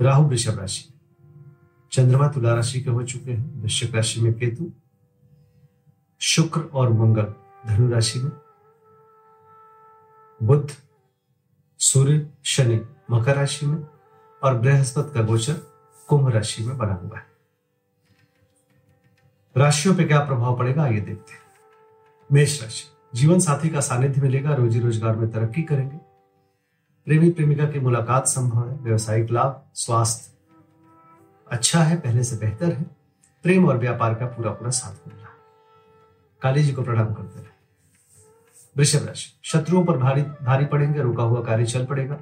राहु वृषभ राशि चंद्रमा तुला राशि के हो चुके हैं, वृश्चिक राशि में केतु। शुक्र और मंगल धनु राशि में। बुद्ध सूर्य, शनि मकर राशि में और बृहस्पति का गोचर कुंभ राशि में बना हुआ है। राशियों पे क्या प्रभाव पड़ेगा, आइए देखते हैं। मेष राशि, जीवन साथी का सानिध्य मिलेगा, रोजी रोज़गार में तरक्की करेंगे। प्रेमी प्रेमिका की मुलाकात संभव है, व्यवसायिक लाभ, स्वास्थ्य। अच्छा है, पहले से बेहतर है। प्रेम और व्यापार का पूरा पूरा साथ मिल रहा है। काली जी को प्रणाम करते रहे। वृषभ राशि, शत्रुओं पर भारी भारी पड़ेंगे, रुका हुआ कार्य चल पड़ेगा।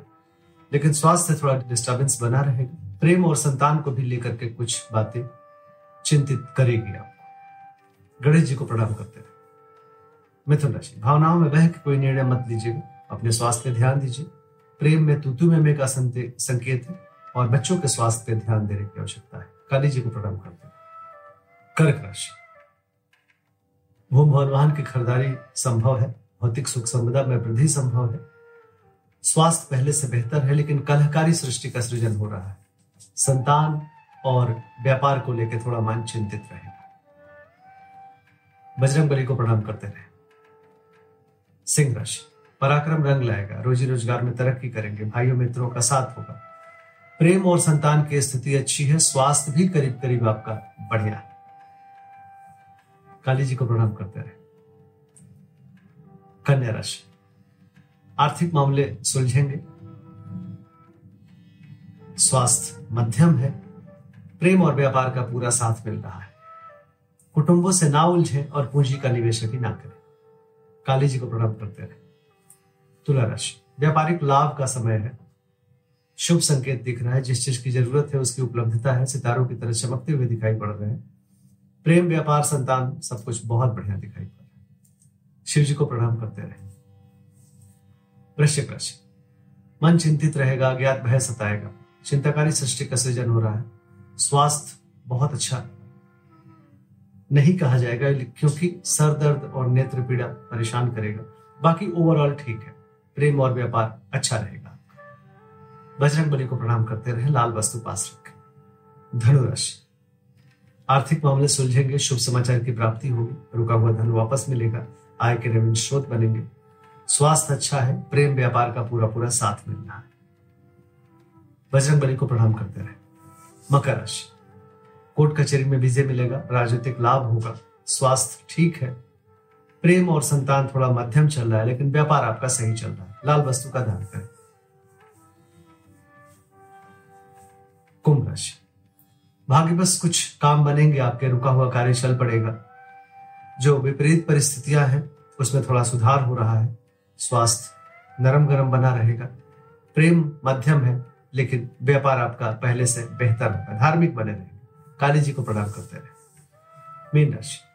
लेकिन स्वास्थ्य थोड़ा डिस्टर्बेंस बना रहेगा। प्रेम और संतान को भी लेकर के कुछ बातें चिंतित करेगी आपको। गणेश जी को प्रणाम करते रहे। मिथुन राशि, भावनाओं में बह के कोई निर्णय मत लीजिएगा। अपने स्वास्थ्य ध्यान दीजिए। प्रेम में, तुतु में का संकेत है और बच्चों के स्वास्थ्य पर ध्यान देने की आवश्यकता है। काली जी को प्रणाम करते हैं। कर्क राशि। भूम भवन वाहन की खरीदारी संभव है, भौतिक सुख संपदा में वृद्धि संभव है। स्वास्थ्य पहले से बेहतर है, लेकिन कलहकारी सृष्टि का सृजन हो रहा है। संतान और व्यापार को लेकर थोड़ा मन चिंतित रहेगा। बजरंग बली को प्रणाम करते रहे। सिंह राशि। पराक्रम रंग लाएगा रोजी रोज़गार में तरक्की करेंगे, भाइयों मित्रों का साथ होगा। प्रेम और संतान की स्थिति अच्छी है, स्वास्थ्य भी करीब करीब आपका बढ़िया है। काली जी को प्रणाम करते रहे। कन्या राशि, आर्थिक मामले सुलझेंगे। स्वास्थ्य मध्यम है, प्रेम और व्यापार का पूरा साथ मिल रहा है। कुटुंबों से ना उलझे और पूंजी का निवेश भी ना करें। काली जी को प्रणाम करते रहे। तुला राशि व्यापारिक लाभ का समय है। शुभ संकेत दिख रहा है। जिस चीज़ की ज़रूरत है, उसकी उपलब्धता है। सितारों की तरह चमकते हुए दिखाई पड़ रहे हैं। प्रेम, व्यापार, संतान, सब कुछ बहुत बढ़िया दिखाई पड़ रहा है। शिव जी को प्रणाम करते रहे। वृश्चिक राशि मन चिंतित रहेगा अज्ञात भय सताएगा। चिंताकारी सृष्टि का सृजन हो रहा है। स्वास्थ्य बहुत अच्छा। नहीं कहा जाएगा, क्योंकि सर दर्द और नेत्र पीड़ा परेशान करेगा। बाकी ओवरऑल ठीक है। प्रेम और व्यापार अच्छा रहेगा। बजरंग बली को प्रणाम करते रहे, लाल वस्तु पास रखें। धनु राशि आर्थिक मामले सुलझेंगे, शुभ समाचार की प्राप्ति होगी। रुका हुआ धन वापस मिलेगा, आय के रेवेन्यू स्रोत बनेंगे। स्वास्थ्य अच्छा है, प्रेम व्यापार का पूरा पूरा साथ मिल रहा है। बजरंग बली को प्रणाम करते रहे। मकर राशि। कोर्ट कचहरी में विजय मिलेगा, राजनीतिक लाभ होगा। स्वास्थ्य ठीक है प्रेम और संतान थोड़ा मध्यम चल रहा है, लेकिन व्यापार आपका सही चल रहा है। लाल वस्तु का दान करें। कुंभ राशि। भाग्य बस कुछ काम बनेंगे, आपके रुका हुआ कार्य चल पड़ेगा। जो विपरीत परिस्थितियाँ हैं, उसमें थोड़ा सुधार हो रहा है। स्वास्थ्य नरम गरम बना रहेगा। प्रेम मध्यम है, लेकिन व्यापार आपका पहले से बेहतर होगा। धार्मिक बने रहेंगे। काली जी को प्रणाम करते रहे। मीन राशि।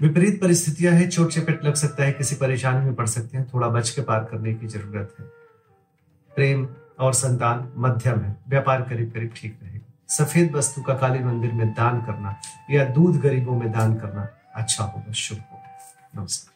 विपरीत परिस्थितियाँ हैं, चोट चपेट लग सकता है, किसी परेशानी में पड़ सकते हैं, थोड़ा बच के पार करने की ज़रूरत है। प्रेम और संतान मध्यम है, व्यापार करीब करीब ठीक रहेगा। सफ़ेद वस्तु का काली मंदिर में दान करना या दूध गरीबों में दान करना अच्छा होगा, शुभ होगा। नमस्कार।